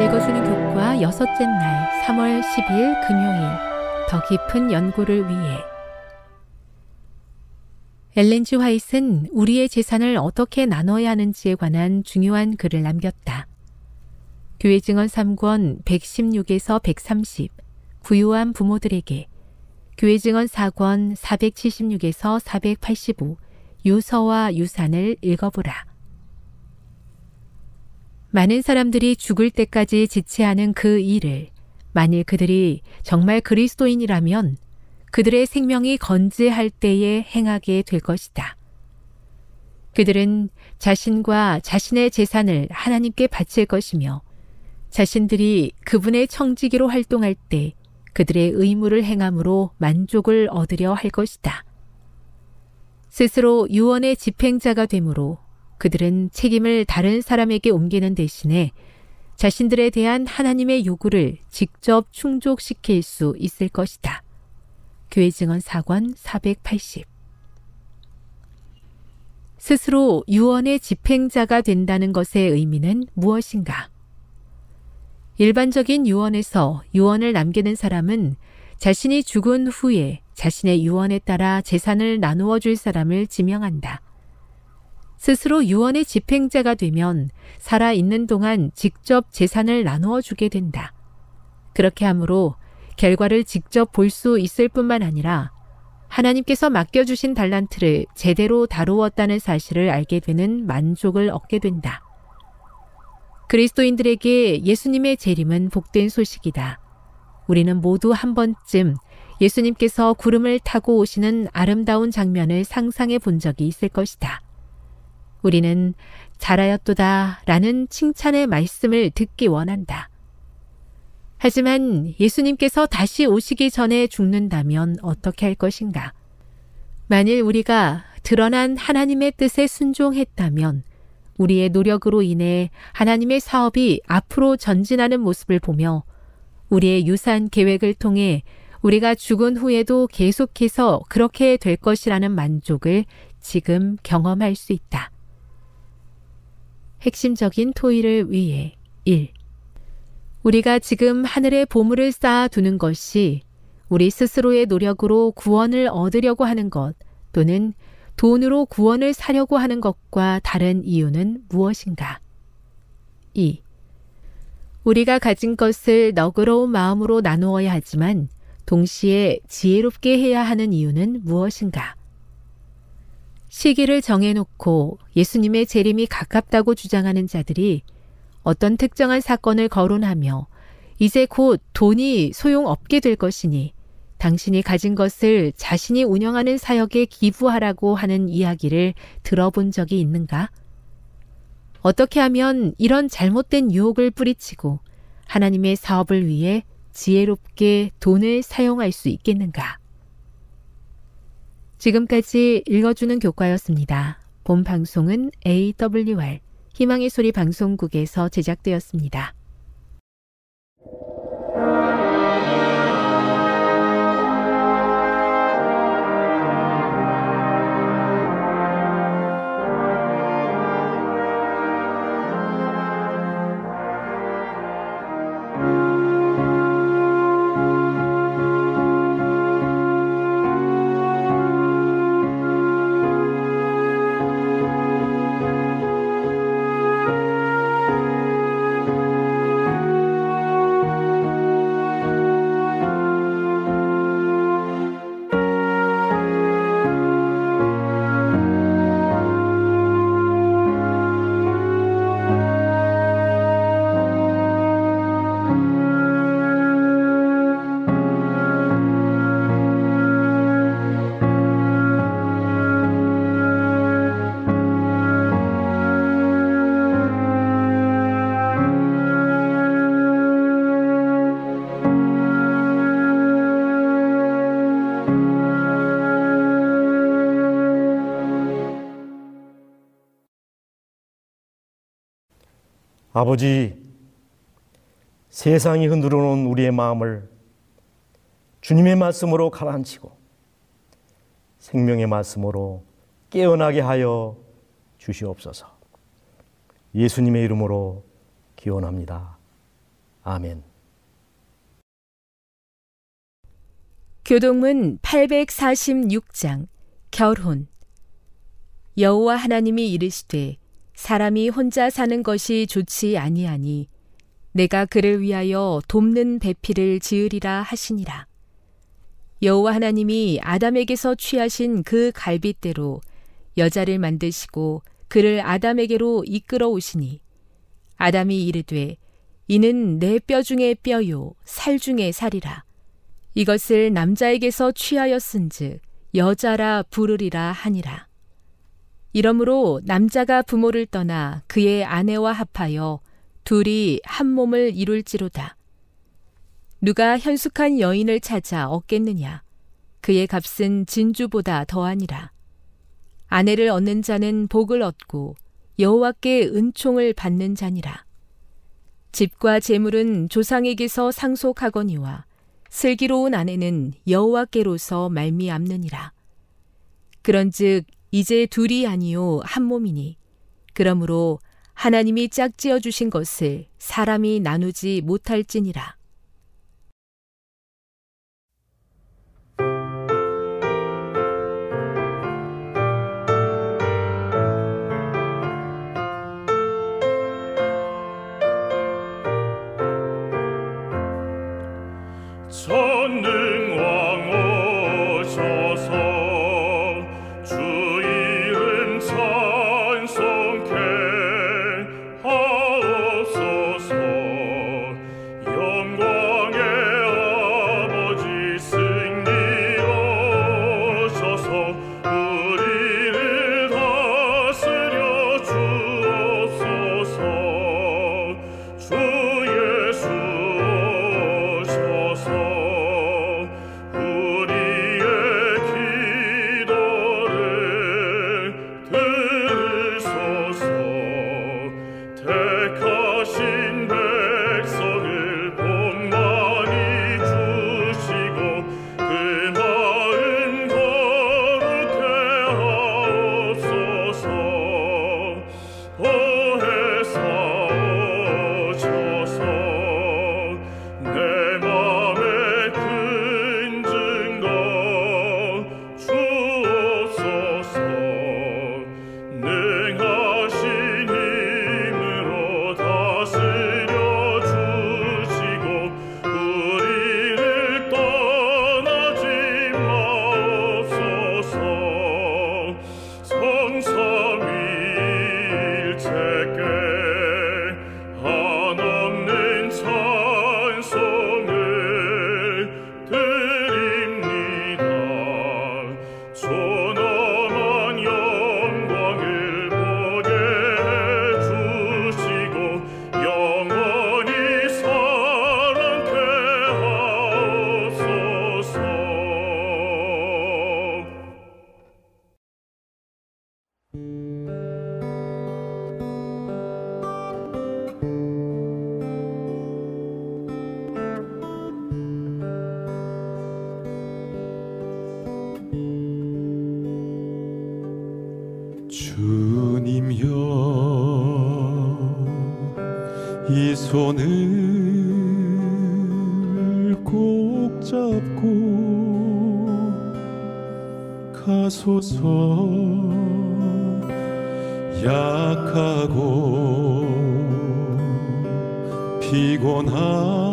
읽어주는 교과 여섯째 날 3월 10일 금요일. 더 깊은 연구를 위해. 엘렌지 화이트는 우리의 재산을 어떻게 나눠야 하는지에 관한 중요한 글을 남겼다. 교회 증언 3권 116에서 130 부유한 부모들에게. 교회 증언 4권 476에서 485 유서와 유산을 읽어보라. 많은 사람들이 죽을 때까지 지체하는 그 일을 만일 그들이 정말 그리스도인이라면 그들의 생명이 건재할 때에 행하게 될 것이다. 그들은 자신과 자신의 재산을 하나님께 바칠 것이며 자신들이 그분의 청지기로 활동할 때 그들의 의무를 행함으로 만족을 얻으려 할 것이다. 스스로 유언의 집행자가 되므로 그들은 책임을 다른 사람에게 옮기는 대신에 자신들에 대한 하나님의 요구를 직접 충족시킬 수 있을 것이다. 교회 증언 4권 480 스스로 유언의 집행자가 된다는 것의 의미는 무엇인가? 일반적인 유언에서 유언을 남기는 사람은 자신이 죽은 후에 자신의 유언에 따라 재산을 나누어 줄 사람을 지명한다. 스스로 유언의 집행자가 되면 살아 있는 동안 직접 재산을 나누어 주게 된다. 그렇게 하므로 결과를 직접 볼 수 있을 뿐만 아니라 하나님께서 맡겨주신 달란트를 제대로 다루었다는 사실을 알게 되는 만족을 얻게 된다. 그리스도인들에게 예수님의 재림은 복된 소식이다. 우리는 모두 한 번쯤 예수님께서 구름을 타고 오시는 아름다운 장면을 상상해 본 적이 있을 것이다. 우리는 잘하였도다 라는 칭찬의 말씀을 듣기 원한다. 하지만 예수님께서 다시 오시기 전에 죽는다면 어떻게 할 것인가? 만일 우리가 드러난 하나님의 뜻에 순종했다면 우리의 노력으로 인해 하나님의 사업이 앞으로 전진하는 모습을 보며 우리의 유산 계획을 통해 우리가 죽은 후에도 계속해서 그렇게 될 것이라는 만족을 지금 경험할 수 있다. 핵심적인 토의를 위해 1. 우리가 지금 하늘의 보물을 쌓아 두는 것이 우리 스스로의 노력으로 구원을 얻으려고 하는 것 또는 돈으로 구원을 사려고 하는 것과 다른 이유는 무엇인가? 2. 우리가 가진 것을 너그러운 마음으로 나누어야 하지만 동시에 지혜롭게 해야 하는 이유는 무엇인가? 시기를 정해놓고 예수님의 재림이 가깝다고 주장하는 자들이 어떤 특정한 사건을 거론하며 이제 곧 돈이 소용없게 될 것이니 당신이 가진 것을 자신이 운영하는 사역에 기부하라고 하는 이야기를 들어본 적이 있는가? 어떻게 하면 이런 잘못된 유혹을 뿌리치고 하나님의 사업을 위해 지혜롭게 돈을 사용할 수 있겠는가? 지금까지 읽어주는 교과였습니다. 본 방송은 AWR 희망의 소리 방송국에서 제작되었습니다. 아버지, 세상이 흔들어 놓은 우리의 마음을 주님의 말씀으로 가라앉히고 생명의 말씀으로 깨어나게 하여 주시옵소서. 예수님의 이름으로 기원합니다. 아멘. 교동문 846장 결혼 여호와 하나님이 이르시되 사람이 혼자 사는 것이 좋지 아니하니 내가 그를 위하여 돕는 배필을 지으리라 하시니라. 여호와 하나님이 아담에게서 취하신 그 갈빗대로 여자를 만드시고 그를 아담에게로 이끌어 오시니 아담이 이르되 이는 내 뼈 중에 뼈요 살 중에 살이라 이것을 남자에게서 취하였은즉 여자라 부르리라 하니라 이러므로 남자가 부모를 떠나 그의 아내와 합하여 둘이 한 몸을 이룰지로다. 누가 현숙한 여인을 찾아 얻겠느냐? 그의 값은 진주보다 더하니라. 아내를 얻는 자는 복을 얻고 여호와께 은총을 받는 자니라. 집과 재물은 조상에게서 상속하거니와 슬기로운 아내는 여호와께로서 말미암느니라. 그런즉 이제 둘이 아니요 한 몸이니 그러므로 하나님이 짝지어 주신 것을 사람이 나누지 못할지니라. 주님여 이 손을 꼭 잡고 가소서 약하고 피곤한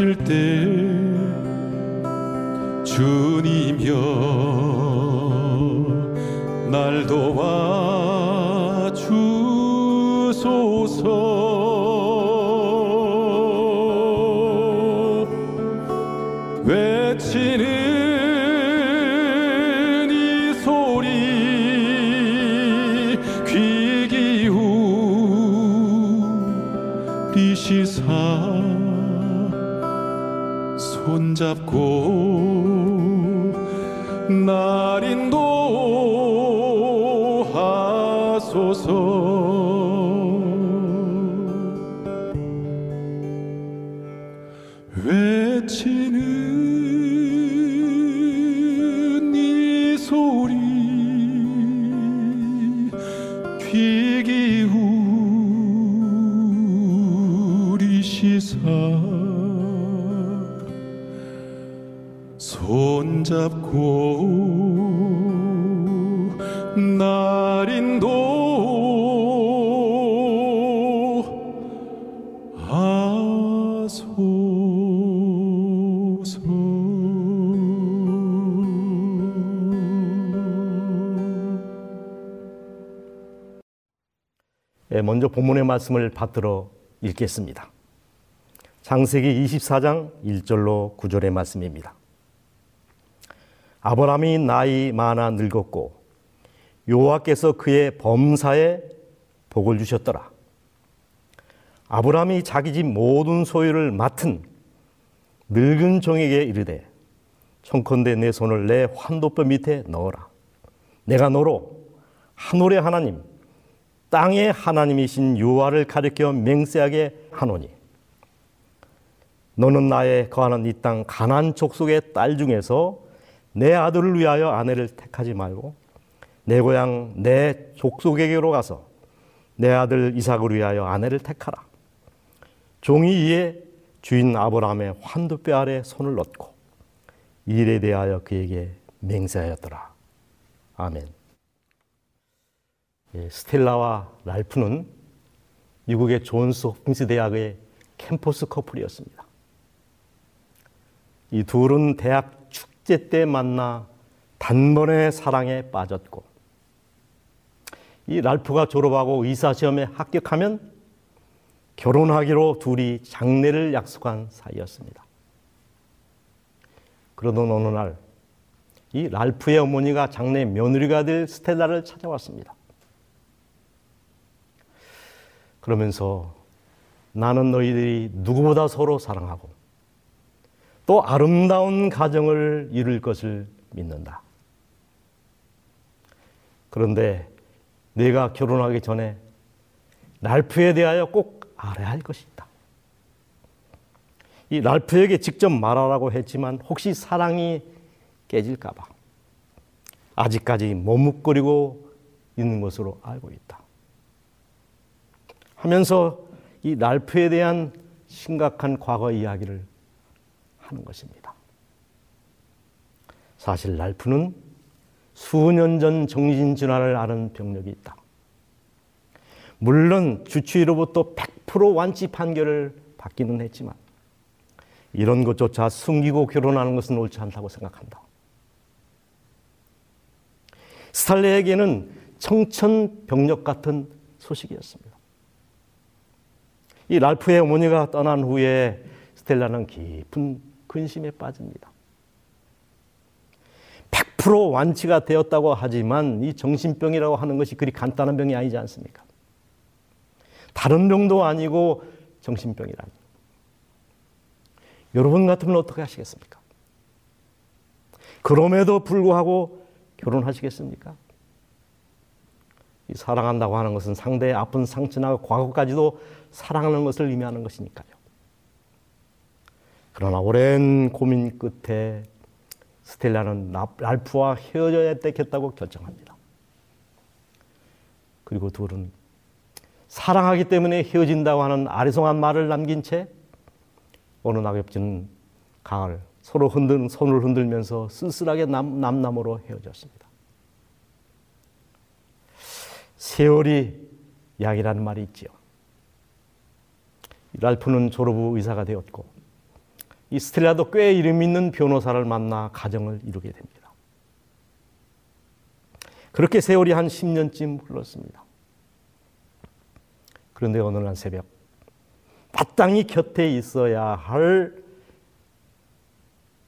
겹칠 때 하소서 먼저 본문의 말씀을 받들어 읽겠습니다. 창세기 24장 1절로 9절의 말씀입니다. 아브라함이 나이 많아 늙었고 여호와께서 그의 범사에 복을 주셨더라. 아브라함이 자기 집 모든 소유를 맡은 늙은 종에게 이르되 청컨대 내 손을 내 환도뼈 밑에 넣어라. 내가 너로 하늘의 하나님 땅의 하나님이신 여호와를 가리켜 맹세하게 하노니 너는 나의 거하는 이 땅 가나안 족속의 딸 중에서 내 아들을 위하여 아내를 택하지 말고 내 고향 내 족속에게로 가서 내 아들 이삭을 위하여 아내를 택하라. 종이 이에 주인 아브라함의 환도뼈 아래 손을 넣고 이 일에 대하여 그에게 맹세하였더라. 아멘. 예, 스텔라와 랄프는 미국의 존스 홉킨스 대학의 캠퍼스 커플이었습니다. 이 둘은 대학 축제 때 만나 단번에 사랑에 빠졌고 이 랄프가 졸업하고 의사 시험에 합격하면 결혼하기로 둘이 장례를 약속한 사이였습니다. 그러던 어느 날 이 랄프의 어머니가 장례 며느리가 될 스텔라를 찾아왔습니다. 그러면서 나는 너희들이 누구보다 서로 사랑하고 또 아름다운 가정을 이룰 것을 믿는다. 그런데 내가 결혼하기 전에 랄프에 대하여 꼭 알아야 할 것이 있다. 이 랄프에게 직접 말하라고 했지만 혹시 사랑이 깨질까봐 아직까지 머뭇거리고 있는 것으로 알고 있다. 하면서 이 랄프에 대한 심각한 과거 이야기를 하는 것입니다. 사실 랄프는 수년 전 정신질환을 앓은 병력이 있다. 물론 주치의로부터 100% 완치 판결을 받기는 했지만 이런 것조차 숨기고 결혼하는 것은 옳지 않다고 생각한다. 스탈레에게는 청천벽력 같은 소식이었습니다. 이 랄프의 어머니가 떠난 후에 스텔라는 깊은 근심에 빠집니다. 100% 완치가 되었다고 하지만 이 정신병이라고 하는 것이 그리 간단한 병이 아니지 않습니까? 다른 병도 아니고 정신병이라니. 여러분 같으면 어떻게 하시겠습니까? 그럼에도 불구하고 결혼하시겠습니까? 사랑한다고 하는 것은 상대의 아픈 상처나 과거까지도 사랑하는 것을 의미하는 것이니까요. 그러나 오랜 고민 끝에 스텔라는 랄프와 헤어져야 되겠다고 결정합니다. 그리고 둘은 사랑하기 때문에 헤어진다고 하는 아리송한 말을 남긴 채 어느 낙엽지는 강을 서로 흔든 손을 흔들면서 쓸쓸하게 남, 남남으로 헤어졌습니다. 세월이 약이라는 말이 있지요. 랄프는 졸업 후 의사가 되었고 이 스텔라도 꽤 이름 있는 변호사를 만나 가정을 이루게 됩니다. 그렇게 세월이 한 10년쯤 흘렀습니다. 그런데 어느 날 새벽 마땅히 곁에 있어야 할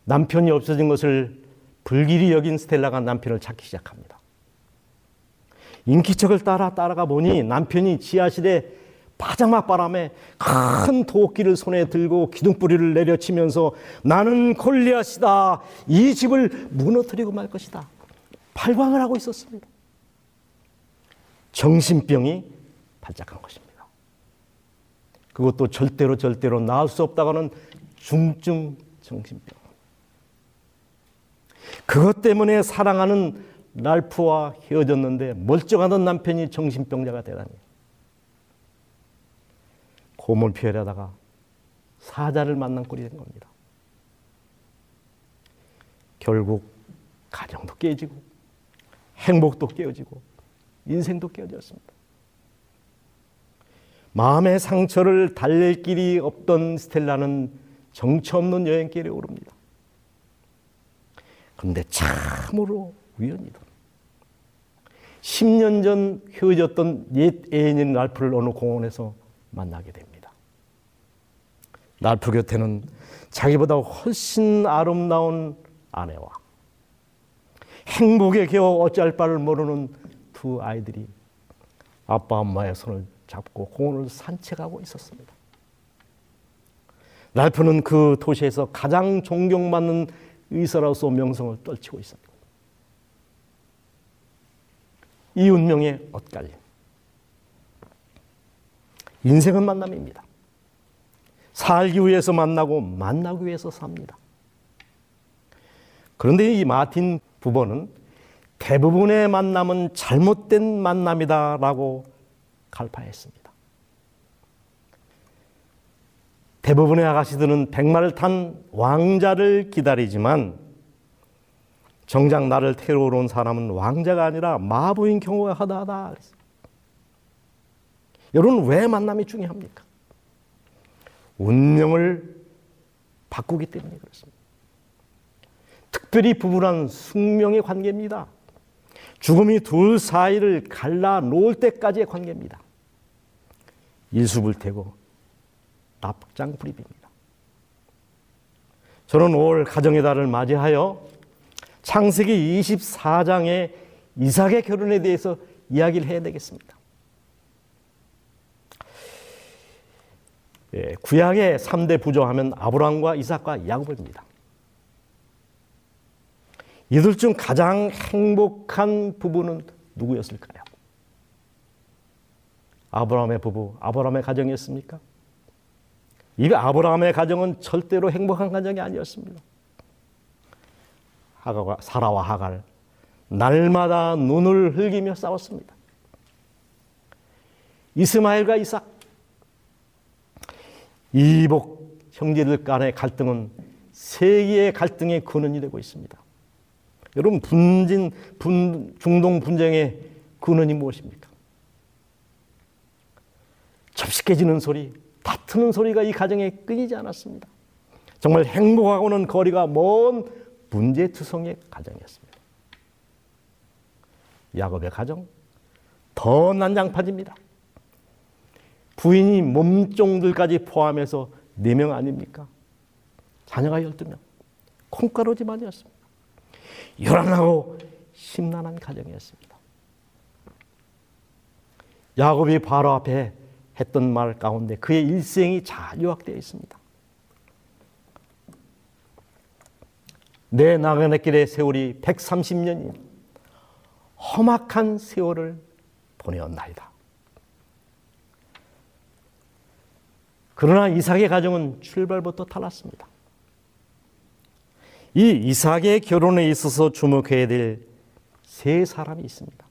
남편이 없어진 것을 불길이 여긴 스텔라가 남편을 찾기 시작합니다. 인기척을 따라 따라가 보니 남편이 지하실에 바자막 바람에 큰 도끼를 손에 들고 기둥뿌리를 내려치면서 나는 골리앗이다. 이 집을 무너뜨리고 말 것이다. 발광을 하고 있었습니다. 정신병이 발작한 것입니다. 그것도 절대로 절대로 나을 수 없다고는 중증 정신병. 그것 때문에 사랑하는 랄프와 헤어졌는데 멀쩡하던 남편이 정신병자가 되다니. 곰을 피하려다가 사자를 만난 꼴이 된 겁니다. 결국 가정도 깨지고 행복도 깨어지고 인생도 깨어졌습니다. 마음의 상처를 달랠 길이 없던 스텔라는 정처 없는 여행길에 오릅니다. 그런데 참으로 우연이다. 10년 전 헤어졌던 옛 애인인 랄프를 어느 공원에서 만나게 됩니다. 랄프 곁에는 자기보다 훨씬 아름다운 아내와 행복에 겨워 어찌할 바를 모르는 두 아이들이 아빠 엄마의 손을 잡고 공원을 산책하고 있었습니다. 랄프는 그 도시에서 가장 존경받는 의사로서 명성을 떨치고 있었고 이 운명의 엇갈림. 인생은 만남입니다. 살기 위해서 만나고 만나기 위해서 삽니다. 그런데 이 마틴 부부는 대부분의 만남은 잘못된 만남이다라고 갈파했습니다. 대부분의 아가씨들은 백마를 탄 왕자를 기다리지만 정작 나를 태우러 온 사람은 왕자가 아니라 마부인 경우가 하다하다. 여러분 왜 만남이 중요합니까? 운명을 바꾸기 때문에 그렇습니다. 특별히 부부란 숙명의 관계입니다. 죽음이 둘 사이를 갈라 놓을 때까지의 관계입니다. 일수불태고 납장불입입니다. 저는 올 가정의 달을 맞이하여 창세기 24장의 이삭의 결혼에 대해서 이야기를 해야 되겠습니다. 예, 구약의 3대 부조 하면 아브라함과 이삭과 야곱입니다. 이들 중 가장 행복한 부부는 누구였을까요? 아브라함의 부부, 아브라함의 가정이었습니까? 이 아브라함의 가정은 절대로 행복한 가정이 아니었습니다. 하가와 사라와 하갈 날마다 눈을 흘기며 싸웠습니다. 이스마엘과 이삭 이복 형제들 간의 갈등은 세계의 갈등의 근원이 되고 있습니다. 여러분 분진 분 중동 분쟁의 근원이 무엇입니까? 접시 깨지는 소리, 다투는 소리가 이 가정에 끊이지 않았습니다. 정말 행복하고는 거리가 먼 문제투성의 가정이었습니다. 야곱의 가정 더 난장판입니다. 부인이 몸종들까지 포함해서 4명 아닙니까? 자녀가 12명. 콩가루지만이었습니다. 요란하고 심란한 가정이었습니다. 야곱이 바로 앞에 했던 말 가운데 그의 일생이 잘 요약되어 있습니다. 내 나그네 길의 세월이 130년이 험악한 세월을 보내었나이다. 그러나 이삭의 가정은 출발부터 달랐습니다. 이 이삭의 결혼에 있어서 주목해야 될 세 사람이 있습니다.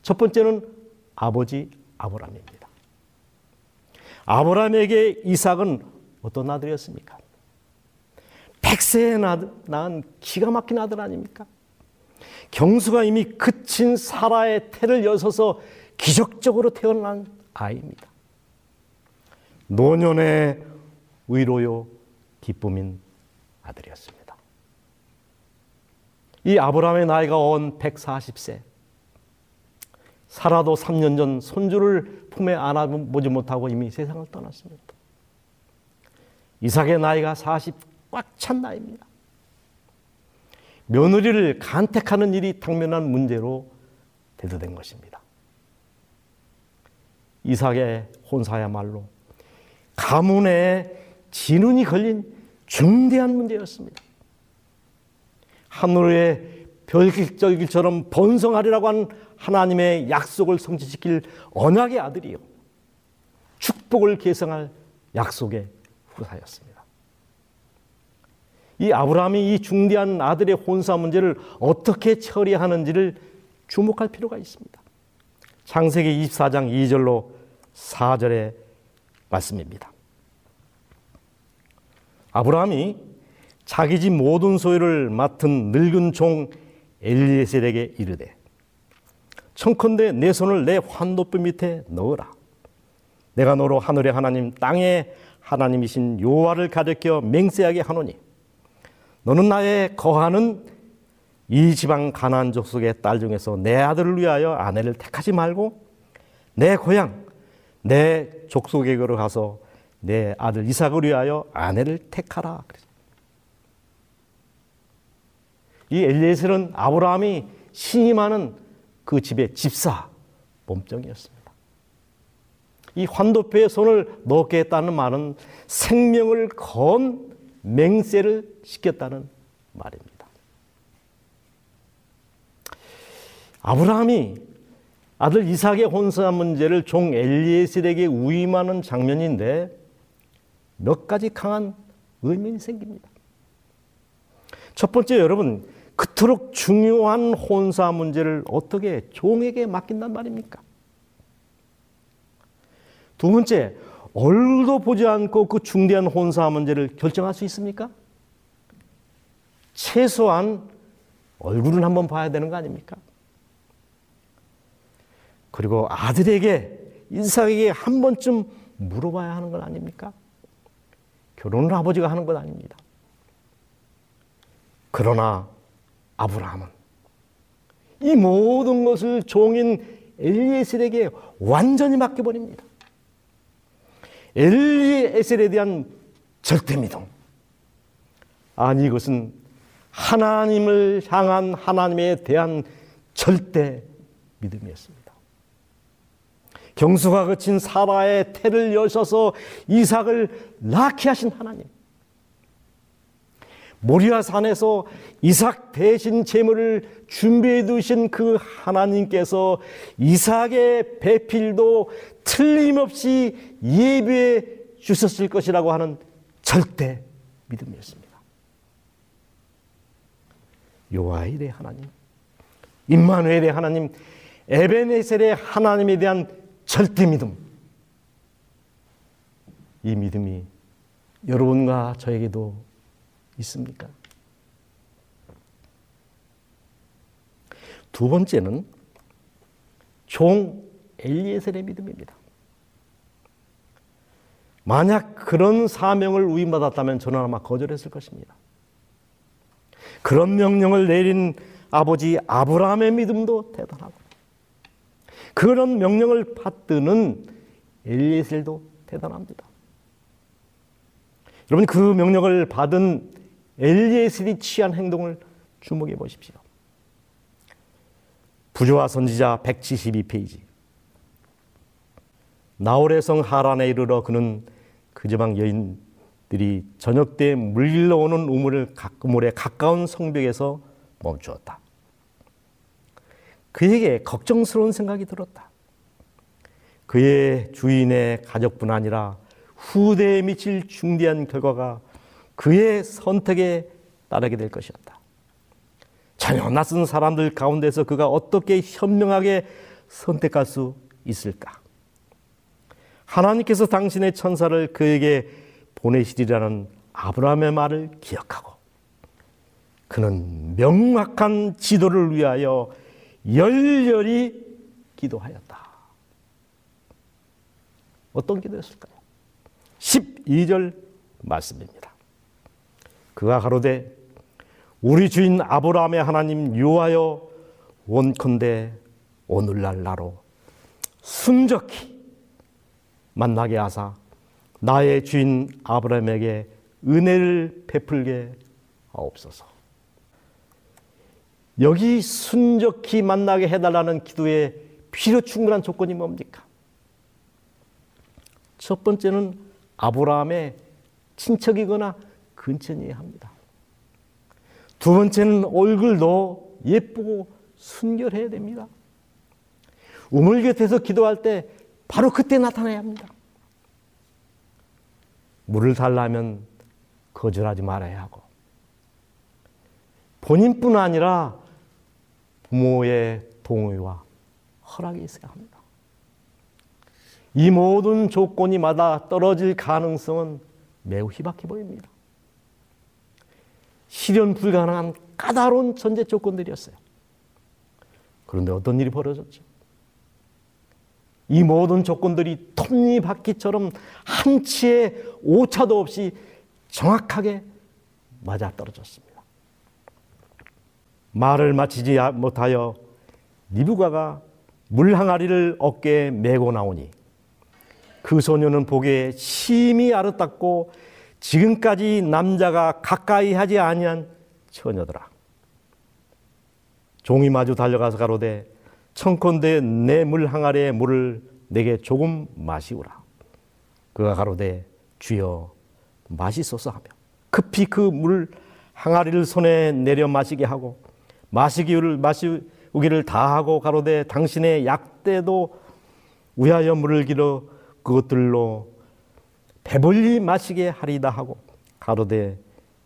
첫 번째는 아버지 아브라함입니다. 아브라함에게 이삭은 어떤 아들이었습니까? 백세에 낳은 기가 막힌 아들 아닙니까? 경수가 이미 그친 사라의 태를 여서서 기적적으로 태어난 아이입니다. 노년의 위로요 기쁨인 아들이었습니다. 이 아브라함의 나이가 온 140세. 살아도 3년 전 손주를 품에 안아보지 못하고 이미 세상을 떠났습니다. 이삭의 나이가 40 꽉 찬 나이입니다. 며느리를 간택하는 일이 당면한 문제로 대두된 것입니다. 이삭의 혼사야말로 가문에 진운이 걸린 중대한 문제였습니다. 하늘의 별길절기처럼 번성하리라고 한 하나님의 약속을 성취시킬 언약의 아들이요. 축복을 계승할 약속의 후사였습니다. 이 아브라함이 이 중대한 아들의 혼사 문제를 어떻게 처리하는지를 주목할 필요가 있습니다. 창세기 24장 2절로 4절의 말씀입니다. 아브라함이 자기 집 모든 소유를 맡은 늙은 종 엘리에셀에게 이르되 청컨대 내 손을 내 환도뼈 밑에 넣어라. 내가 너로 하늘의 하나님 땅의 하나님이신 요호와를 가리켜 맹세하게 하노니 너는 나의 거하는 이 지방 가나안 족속의 딸 중에서 내 아들을 위하여 아내를 택하지 말고 내 고향 내 족속에게로 가서 내 아들 이삭을 위하여 아내를 택하라. 이 엘리에셀은 아브라함이 신임하는 그 집의 집사 몸종이었습니다. 이 환도표에 손을 넣게 했다는 말은 생명을 건 맹세를 시켰다는 말입니다. 아브라함이 아들 이삭의 혼사 문제를 종 엘리에셀에게 위임하는 장면인데 몇 가지 강한 의미가 생깁니다. 첫 번째 여러분 그토록 중요한 혼사 문제를 어떻게 종에게 맡긴단 말입니까? 두 번째, 얼도 보지 않고 그 중대한 혼사 문제를 결정할 수 있습니까? 최소한 얼굴은 한번 봐야 되는 거 아닙니까? 그리고 아들에게, 이삭에게 한 번쯤 물어봐야 하는 건 아닙니까? 결혼을 아버지가 하는 건 아닙니다. 그러나 아브라함은 이 모든 것을 종인 엘리에셀에게 완전히 맡겨버립니다. 엘리에셀에 대한 절대 믿음. 아니 이것은 하나님을 향한 하나님에 대한 절대 믿음이었습니다. 경수가 그친 사라의 태를 여셔서 이삭을 낳게 하신 하나님. 모리아 산에서 이삭 대신 제물을 준비해 두신 그 하나님께서 이삭의 배필도 틀림없이 예비해 주셨을 것이라고 하는 절대 믿음이었습니다. 요아일의 하나님, 임마누엘의 하나님, 에베네셀의 하나님에 대한 절대 믿음. 이 믿음이 여러분과 저에게도 있습니까? 두 번째는 종 엘리에셀의 믿음입니다. 만약 그런 사명을 위임받았다면 저는 아마 거절했을 것입니다. 그런 명령을 내린 아버지 아브라함의 믿음도 대단하고 그런 명령을 받드는 엘리에셀도 대단합니다. 여러분 그 명령을 받은 엘리에셀이 취한 행동을 주목해 보십시오. 부조와 선지자 172페이지. 나홀의 성 하란에 이르러 그는 그 지방 여인들이 저녁 때 물길러 오는 우물을 우물에 가까운 성벽에서 멈추었다. 그에게 걱정스러운 생각이 들었다. 그의 주인의 가족뿐 아니라 후대에 미칠 중대한 결과가 그의 선택에 따르게 될 것이었다. 전혀 낯선 사람들 가운데서 그가 어떻게 현명하게 선택할 수 있을까? 하나님께서 당신의 천사를 그에게 보내시리라는 아브라함의 말을 기억하고 그는 명확한 지도를 위하여 열렬히 기도하였다. 어떤 기도였을까요? 12절 말씀입니다. 그가 가로되 우리 주인 아브라함의 하나님 유하여 원컨대 오늘날 나로 순적히 만나게 하사 나의 주인 아브라함에게 은혜를 베풀게 하옵소서. 여기 순적히 만나게 해달라는 기도의 필요 충분한 조건이 뭡니까? 첫 번째는 아브라함의 친척이거나 근처니야 합니다. 두 번째는 얼굴도 예쁘고 순결해야 됩니다. 우물 곁에서 기도할 때 바로 그때 나타나야 합니다. 물을 달라면 거절하지 말아야 하고 본인뿐 아니라 부모의 동의와 허락이 있어야 합니다. 이 모든 조건이 마다 떨어질 가능성은 매우 희박해 보입니다. 실현 불가능한 까다로운 전제 조건들이었어요. 그런데 어떤 일이 벌어졌죠? 이 모든 조건들이 톱니바퀴처럼 한치의 오차도 없이 정확하게 맞아 떨어졌습니다. 말을 마치지 못하여 리브가가 물 항아리를 어깨에 메고 나오니 그 소녀는 보기에 심히 아름답고 지금까지 남자가 가까이 하지 아니한 처녀더라. 종이 마주 달려가서 가로되 청컨대 내 물 항아리에 물을 내게 조금 마시우라. 그가 가로되 주여 마시소서 하며 급히 그 물 항아리를 손에 내려 마시게 하고 마시기를 마시우기를 다 하고 가로되 당신의 약대도 위하여 물을 길어 그것들로 배불리 마시게 하리다 하고 가로되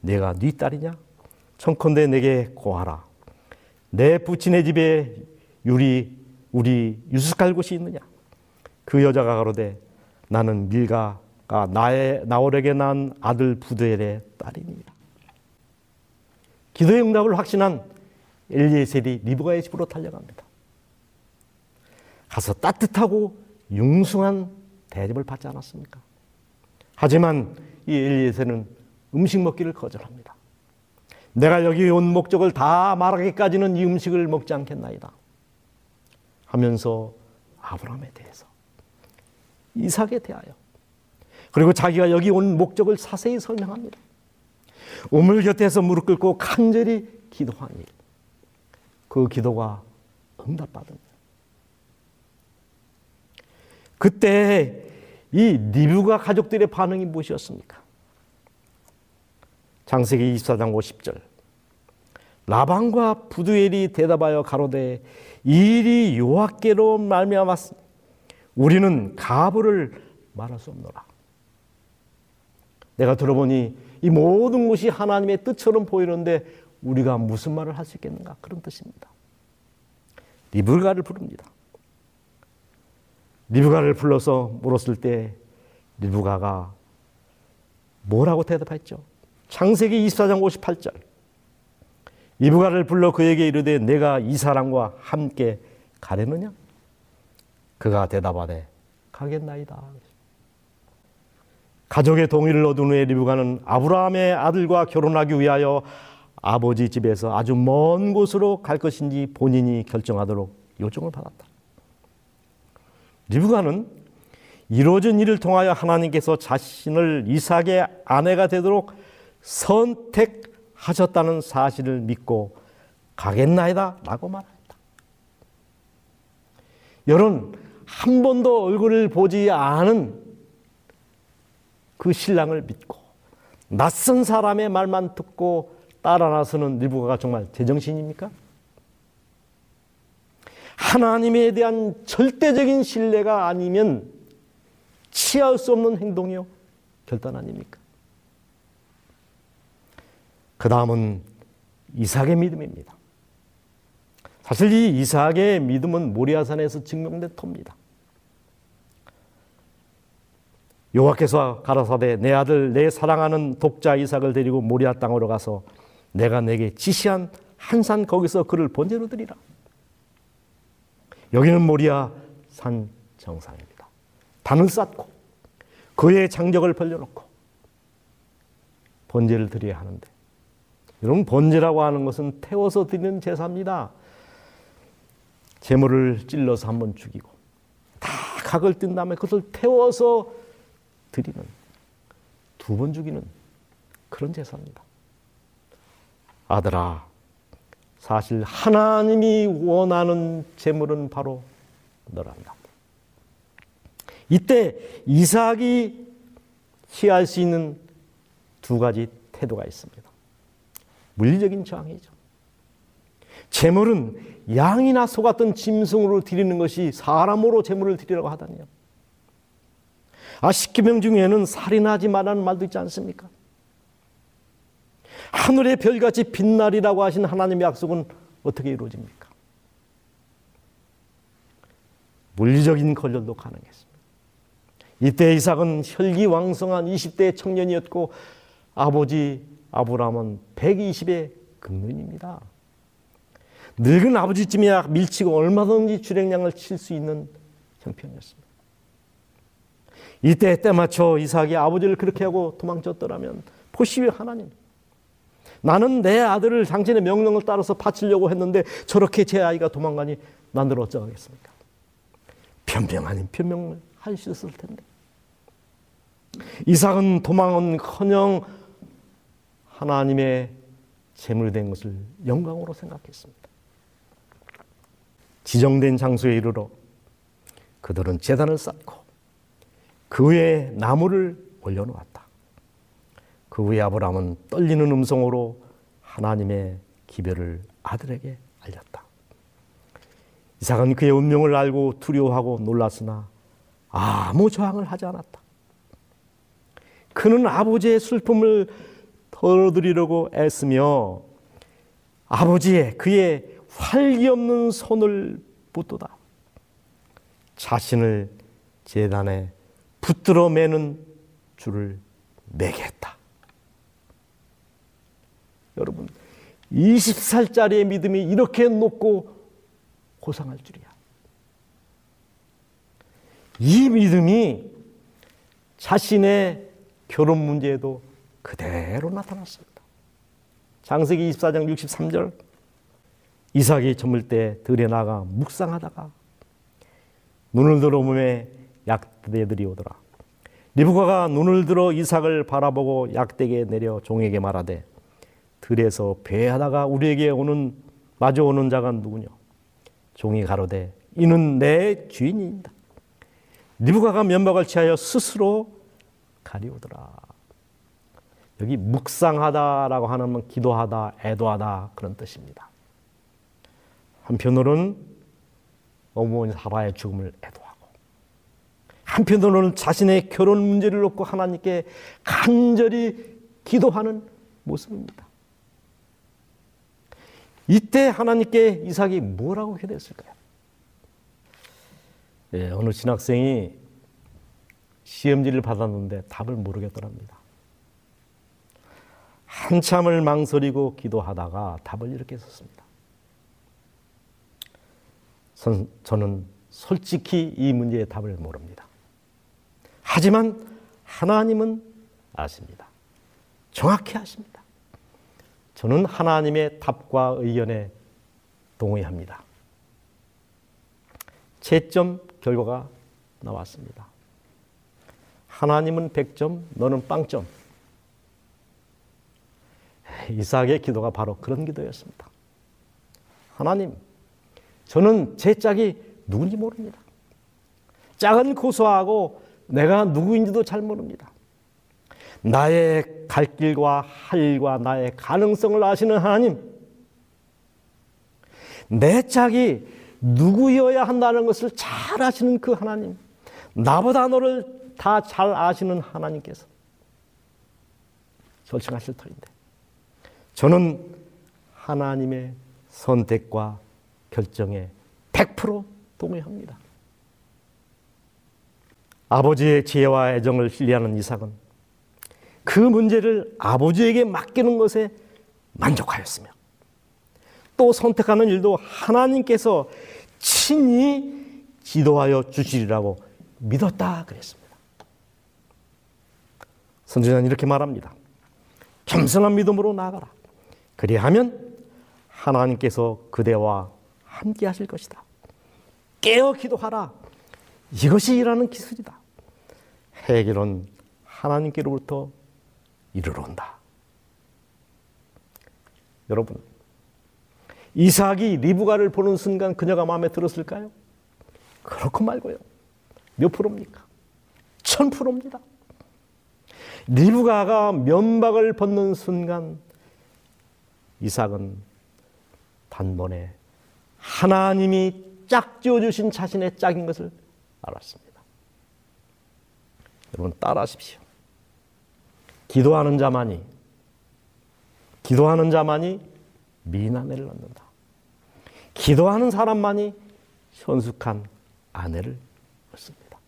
내가 네 딸이냐 청컨대 내게 고하라 내 부친의 집에 유리 우리 유숙할 곳이 있느냐 그 여자가 가로되 나는 밀가가 나의 나오에게 낳은 아들 부두엘의 딸이니라 기도의 응답을 확신한 엘리에셀이 리브가의 집으로 달려갑니다. 가서 따뜻하고 융숭한 대접을 받지 않았습니까? 하지만 이 엘리에셀은 음식 먹기를 거절합니다. 내가 여기 온 목적을 다 말하기까지는 이 음식을 먹지 않겠나이다. 하면서 아브라함에 대해서 이삭에 대하여 그리고 자기가 여기 온 목적을 자세히 설명합니다. 우물 곁에서 무릎 꿇고 간절히 기도한 일. 그 기도가 응답받은 일. 그때 이 리뷰가 가족들의 반응이 무엇이었습니까? 장세기 24장 50절. 라반과 부두엘이 대답하여 가로되 일이 요하께로 말미암았으니 우리는 가부를 말할 수 없노라. 내가 들어보니 이 모든 것이 하나님의 뜻처럼 보이는데 우리가 무슨 말을 할 수 있겠는가 그런 뜻입니다. 리브가를 부릅니다. 리브가를 불러서 물었을 때 리브가가 뭐라고 대답했죠? 창세기 24장 58절. 리브가를 불러 그에게 이르되 내가 이 사람과 함께 가려느냐? 그가 대답하되 가겠나이다. 가족의 동의를 얻은 후에 리브가는 아브라함의 아들과 결혼하기 위하여 아버지 집에서 아주 먼 곳으로 갈 것인지 본인이 결정하도록 요청을 받았다. 리브가는 이루어진 일을 통하여 하나님께서 자신을 이삭의 아내가 되도록 선택 하셨다는 사실을 믿고 가겠나이다 라고 말했다. 여러분, 한 번도 얼굴을 보지 않은 그 신랑을 믿고 낯선 사람의 말만 듣고 따라 나서는 리브가가 정말 제정신입니까? 하나님에 대한 절대적인 신뢰가 아니면 취할 수 없는 행동이요 결단 아닙니까? 그 다음은 이삭의 믿음입니다. 사실 이 이삭의 믿음은 모리아산에서 증명된 터입니다. 여호와께서 가라사대 내 아들 내 사랑하는 독자 이삭을 데리고 모리아 땅으로 가서 내가 내게 지시한 한 산 거기서 그를 번제로 드리라. 여기는 모리아 산 정상입니다. 단을 쌓고 그의 장적을 벌려놓고 번제를 드려야 하는데 여러분 번제라고 하는 것은 태워서 드리는 제사입니다. 제물을 찔러서 한번 죽이고 다 각을 뜬 다음에 그것을 태워서 드리는 두 번 죽이는 그런 제사입니다. 아들아, 사실 하나님이 원하는 제물은 바로 너란다. 이때 이삭이 취할 수 있는 두 가지 태도가 있습니다. 물리적인 저항이죠. 제물은 양이나 소 같은 짐승으로 드리는 것이 사람으로 제물을 드리라고 하다니요. 아, 십계명 중에는 살인하지 말라는 말도 있지 않습니까? 하늘의 별같이 빛나리라고 하신 하나님의 약속은 어떻게 이루어집니까? 물리적인 권력도 가능했습니다. 이때 이삭은 혈기왕성한 20대 청년이었고 아버지 아브라함은 120의 금년입니다. 늙은 아버지쯤이야 밀치고 얼마든지 주량량을 칠 수 있는 형편이었습니다. 이때 때 맞춰 이삭이 아버지를 그렇게 하고 도망쳤더라면 보시오 하나님 나는 내 아들을 당신의 명령을 따라서 바치려고 했는데 저렇게 제 아이가 도망가니 난들 어쩌겠습니까? 변명 아닌 변명을 하셨을 텐데 이삭은 도망은 커녕 하나님의 제물된 것을 영광으로 생각했습니다. 지정된 장소에 이르러 그들은 재단을 쌓고 그 위에 나무를 올려놓았다. 그 후에 아브라함은 떨리는 음성으로 하나님의 기별을 아들에게 알렸다. 이삭은 그의 운명을 알고 두려워하고 놀랐으나 아무 저항을 하지 않았다. 그는 아버지의 슬픔을 덜어드리려고 애쓰며 아버지의 그의 활기 없는 손을 붙도다. 자신을 재단에 붙들어 매는 줄을 매게 했다. 여러분, 20살짜리의 믿음이 이렇게 높고 고상할 줄이야. 이 믿음이 자신의 결혼 문제에도 그대로 나타났습니다. 장세기 24장 63절 이삭이 저물 때 들에 나가 묵상하다가 눈을 들어 몸에 약대들이 오더라. 리브가가 눈을 들어 이삭을 바라보고 약대에 내려 종에게 말하되 들에서 배하다가 우리에게 오는 마주 오는 자가 누구냐? 종이 가로되 이는 내 주인이다. 리브가가 면박을 취하여 스스로 가리우더라. 여기 묵상하다라고 하는 기도하다, 애도하다 그런 뜻입니다. 한편으로는 어머니 사라의 죽음을 애도하고 한편으로는 자신의 결혼 문제를 놓고 하나님께 간절히 기도하는 모습입니다. 이때 하나님께 이삭이 뭐라고 기도했을까요? 예, 어느 신학생이 시험지를 받았는데 답을 모르겠더랍니다. 한참을 망설이고 기도하다가 답을 이렇게 썼습니다. 저는 솔직히 이 문제의 답을 모릅니다. 하지만 하나님은 아십니다. 정확히 아십니다. 저는 하나님의 답과 의견에 동의합니다. 채점 결과가 나왔습니다. 하나님은 100점, 너는 빵점. 이삭의 기도가 바로 그런 기도였습니다. 하나님, 저는 제 짝이 누군지 모릅니다. 짝은 고소하고 내가 누구인지도 잘 모릅니다. 나의 갈 길과 할 일과 나의 가능성을 아시는 하나님, 내 짝이 누구여야 한다는 것을 잘 아시는 그 하나님, 나보다 너를 다 잘 아시는 하나님께서 결정하실 터인데, 저는 하나님의 선택과 결정에 100% 동의합니다. 아버지의 지혜와 애정을 신뢰하는 이삭은 그 문제를 아버지에게 맡기는 것에 만족하였으며 또 선택하는 일도 하나님께서 친히 지도하여 주시리라고 믿었다 그랬습니다. 선지자는 이렇게 말합니다. 겸손한 믿음으로 나아가라. 그리하면 하나님께서 그대와 함께 하실 것이다. 깨어 기도하라. 이것이 일하는 기술이다. 해결은 하나님께로부터 이르러 온다. 여러분, 이삭이 리브가를 보는 순간 그녀가 마음에 들었을까요? 그렇고 말고요. 몇 프로입니까? 천 프로입니다. 리브가가 면박을 벗는 순간 이삭은 단번에 하나님이 짝지어 주신 자신의 짝인 것을 알았습니다. 여러분 따라하십시오. 기도하는 자만이 기도하는 자만이 미나내를 얻는다. 기도하는 사람만이 현숙한 아내를 얻습니다.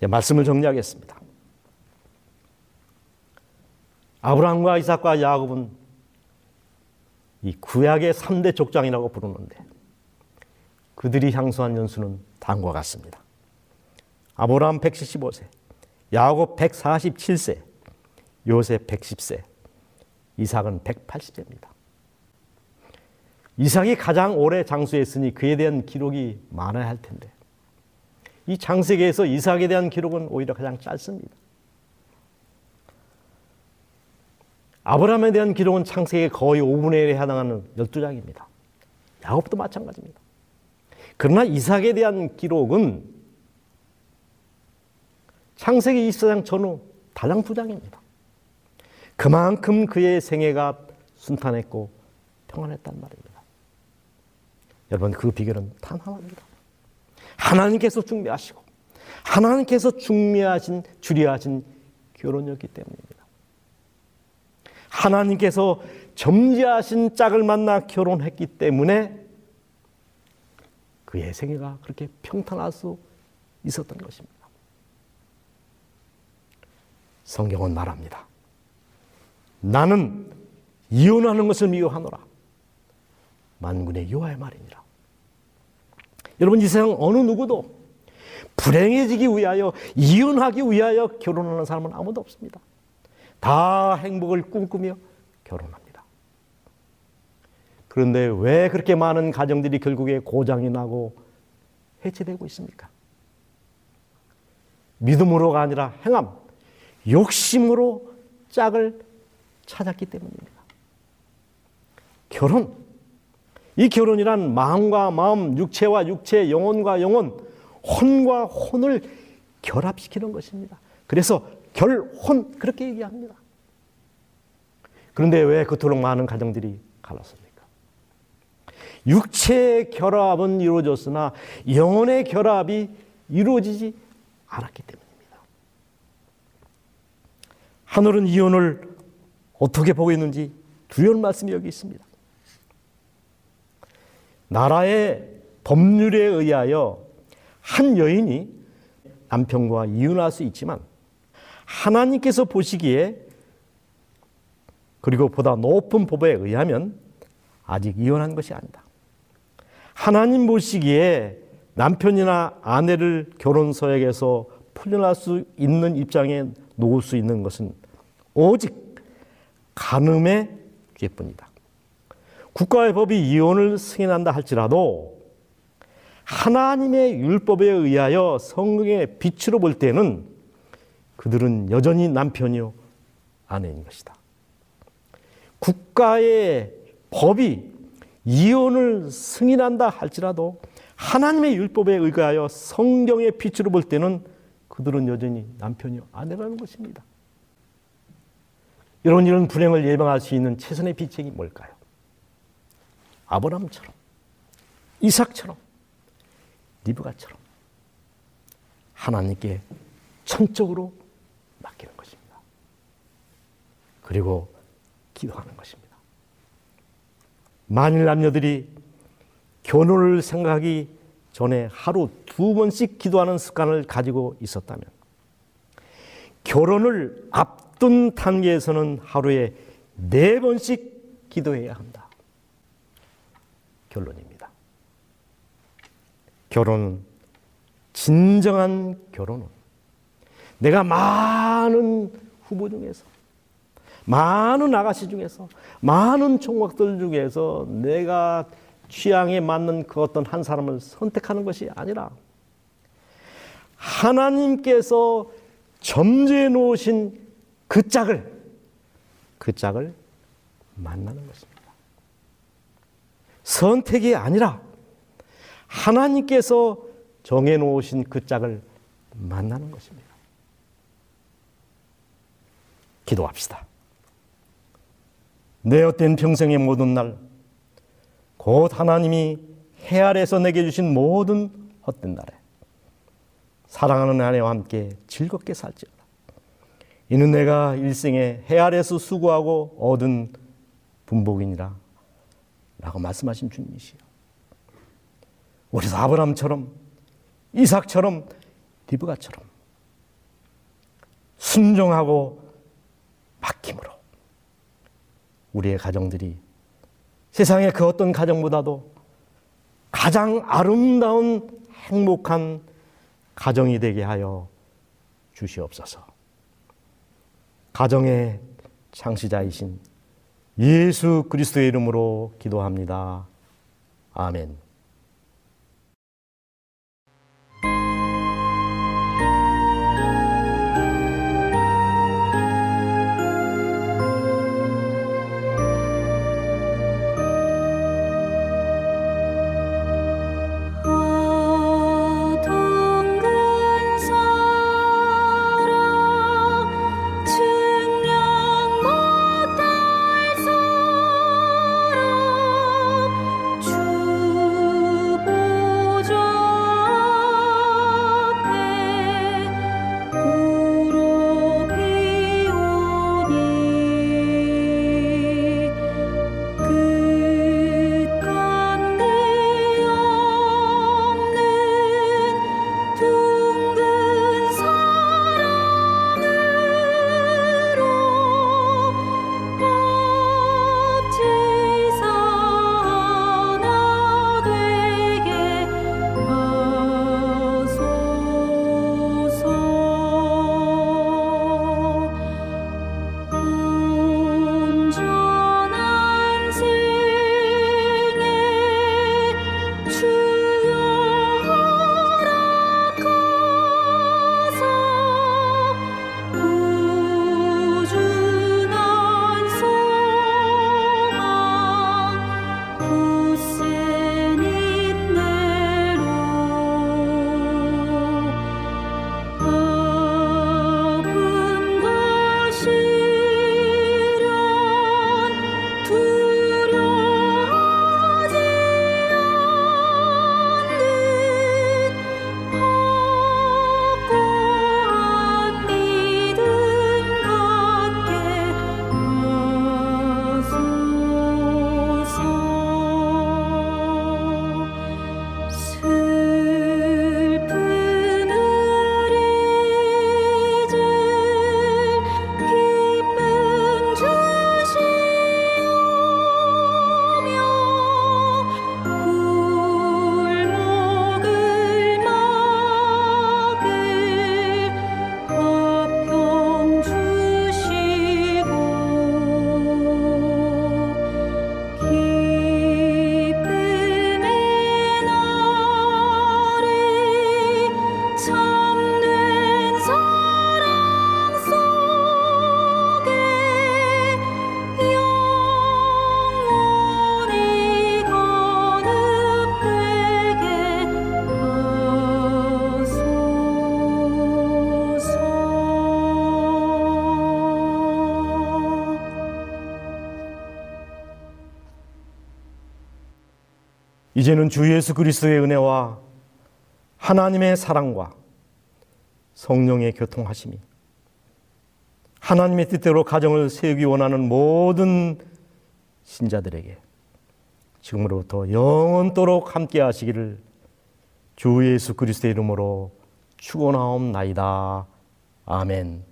네, 말씀을 정리하겠습니다. 아브라함과 이삭과 야곱은 이 구약의 3대 족장이라고 부르는데 그들이 향수한 연수는 다음과 같습니다. 아브라함 175세, 야곱 147세, 요셉 110세, 이삭은 180세입니다. 이삭이 가장 오래 장수했으니 그에 대한 기록이 많아야 할 텐데 이 장세기에서 이삭에 대한 기록은 오히려 가장 짧습니다. 아브라함에 대한 기록은 창세기 거의 5분의 1에 해당하는 12장입니다. 야곱도 마찬가지입니다. 그러나 이삭에 대한 기록은 창세기 24장 전후 달랑 두 장입니다. 그만큼 그의 생애가 순탄했고 평안했단 말입니다. 여러분 그 비결은 단 하나입니다. 하나님께서 중매하시고 하나님께서 중매하신 주리하신 결혼이었기 때문입니다. 하나님께서 점지하신 짝을 만나 결혼했기 때문에 그의 생애가 그렇게 평탄할 수 있었던 것입니다. 성경은 말합니다. 나는 이혼하는 것을 미워하노라. 만군의 여호와의 말이니라. 여러분 이 세상 어느 누구도 불행해지기 위하여 이혼하기 위하여 결혼하는 사람은 아무도 없습니다. 다 행복을 꿈꾸며 결혼합니다. 그런데 왜 그렇게 많은 가정들이 결국에 고장이 나고 해체되고 있습니까? 믿음으로가 아니라 행함, 욕심으로 짝을 찾았기 때문입니다. 결혼. 이 결혼이란 마음과 마음, 육체와 육체, 영혼과 영혼, 혼과 혼을 결합시키는 것입니다. 그래서 결혼 그렇게 얘기합니다. 그런데 왜 그토록 많은 가정들이 갈랐습니까? 육체의 결합은 이루어졌으나 영혼의 결합이 이루어지지 않았기 때문입니다. 하늘은 이혼을 어떻게 보고 있는지 두려운 말씀이 여기 있습니다. 나라의 법률에 의하여 한 여인이 남편과 이혼할 수 있지만 하나님께서 보시기에 그리고 보다 높은 법에 의하면 아직 이혼한 것이 아니다. 하나님 보시기에 남편이나 아내를 결혼서약에서 풀려날 수 있는 입장에 놓을 수 있는 것은 오직 간음의 죄뿐이다. 국가의 법이 이혼을 승인한다 할지라도 하나님의 율법에 의하여 성경의 빛으로 볼 때는 그들은 여전히 남편이요 아내인 것이다. 국가의 법이 이혼을 승인한다 할지라도 하나님의 율법에 의하여 성경의 빛으로 볼 때는 그들은 여전히 남편이요 아내라는 것입니다. 이런 이런 불행을 예방할 수 있는 최선의 비책이 뭘까요? 아브라함처럼 이삭처럼 리브가처럼 하나님께 천적으로 맡기는 것입니다. 그리고 기도하는 것입니다. 만일 남녀들이 결혼을 생각하기 전에 하루 두 번씩 기도하는 습관을 가지고 있었다면 결혼을 앞둔 단계에서는 하루에 네 번씩 기도해야 한다. 결론입니다. 결혼은 진정한 결혼은 내가 많은 후보 중에서 많은 아가씨 중에서 많은 총각들 중에서 내가 취향에 맞는 그 어떤 한 사람을 선택하는 것이 아니라 하나님께서 점지해 놓으신 그 짝을 그 짝을 만나는 것입니다. 선택이 아니라 하나님께서 정해 놓으신 그 짝을 만나는 것입니다. 기도합시다. 내 헛된 평생의 모든 날, 곧 하나님이 해 아래서 내게 주신 모든 헛된 날에 사랑하는 아내와 함께 즐겁게 살지어다. 이는 내가 일생에 해 아래서 수고하고 얻은 분복이니라. 라고 말씀하신 주님이시요. 우리도 아브람처럼 이삭처럼 리브가처럼 순종하고 맡김으로 우리의 가정들이 세상의 그 어떤 가정보다도 가장 아름다운 행복한 가정이 되게 하여 주시옵소서. 가정의 창시자이신 예수 그리스도의 이름으로 기도합니다. 아멘. 이제는 주 예수 그리스도의 은혜와 하나님의 사랑과 성령의 교통하심이 하나님의 뜻대로 가정을 세우기 원하는 모든 신자들에게 지금으로부터 영원토록 함께 하시기를 주 예수 그리스도의 이름으로 축원하옵나이다. 아멘.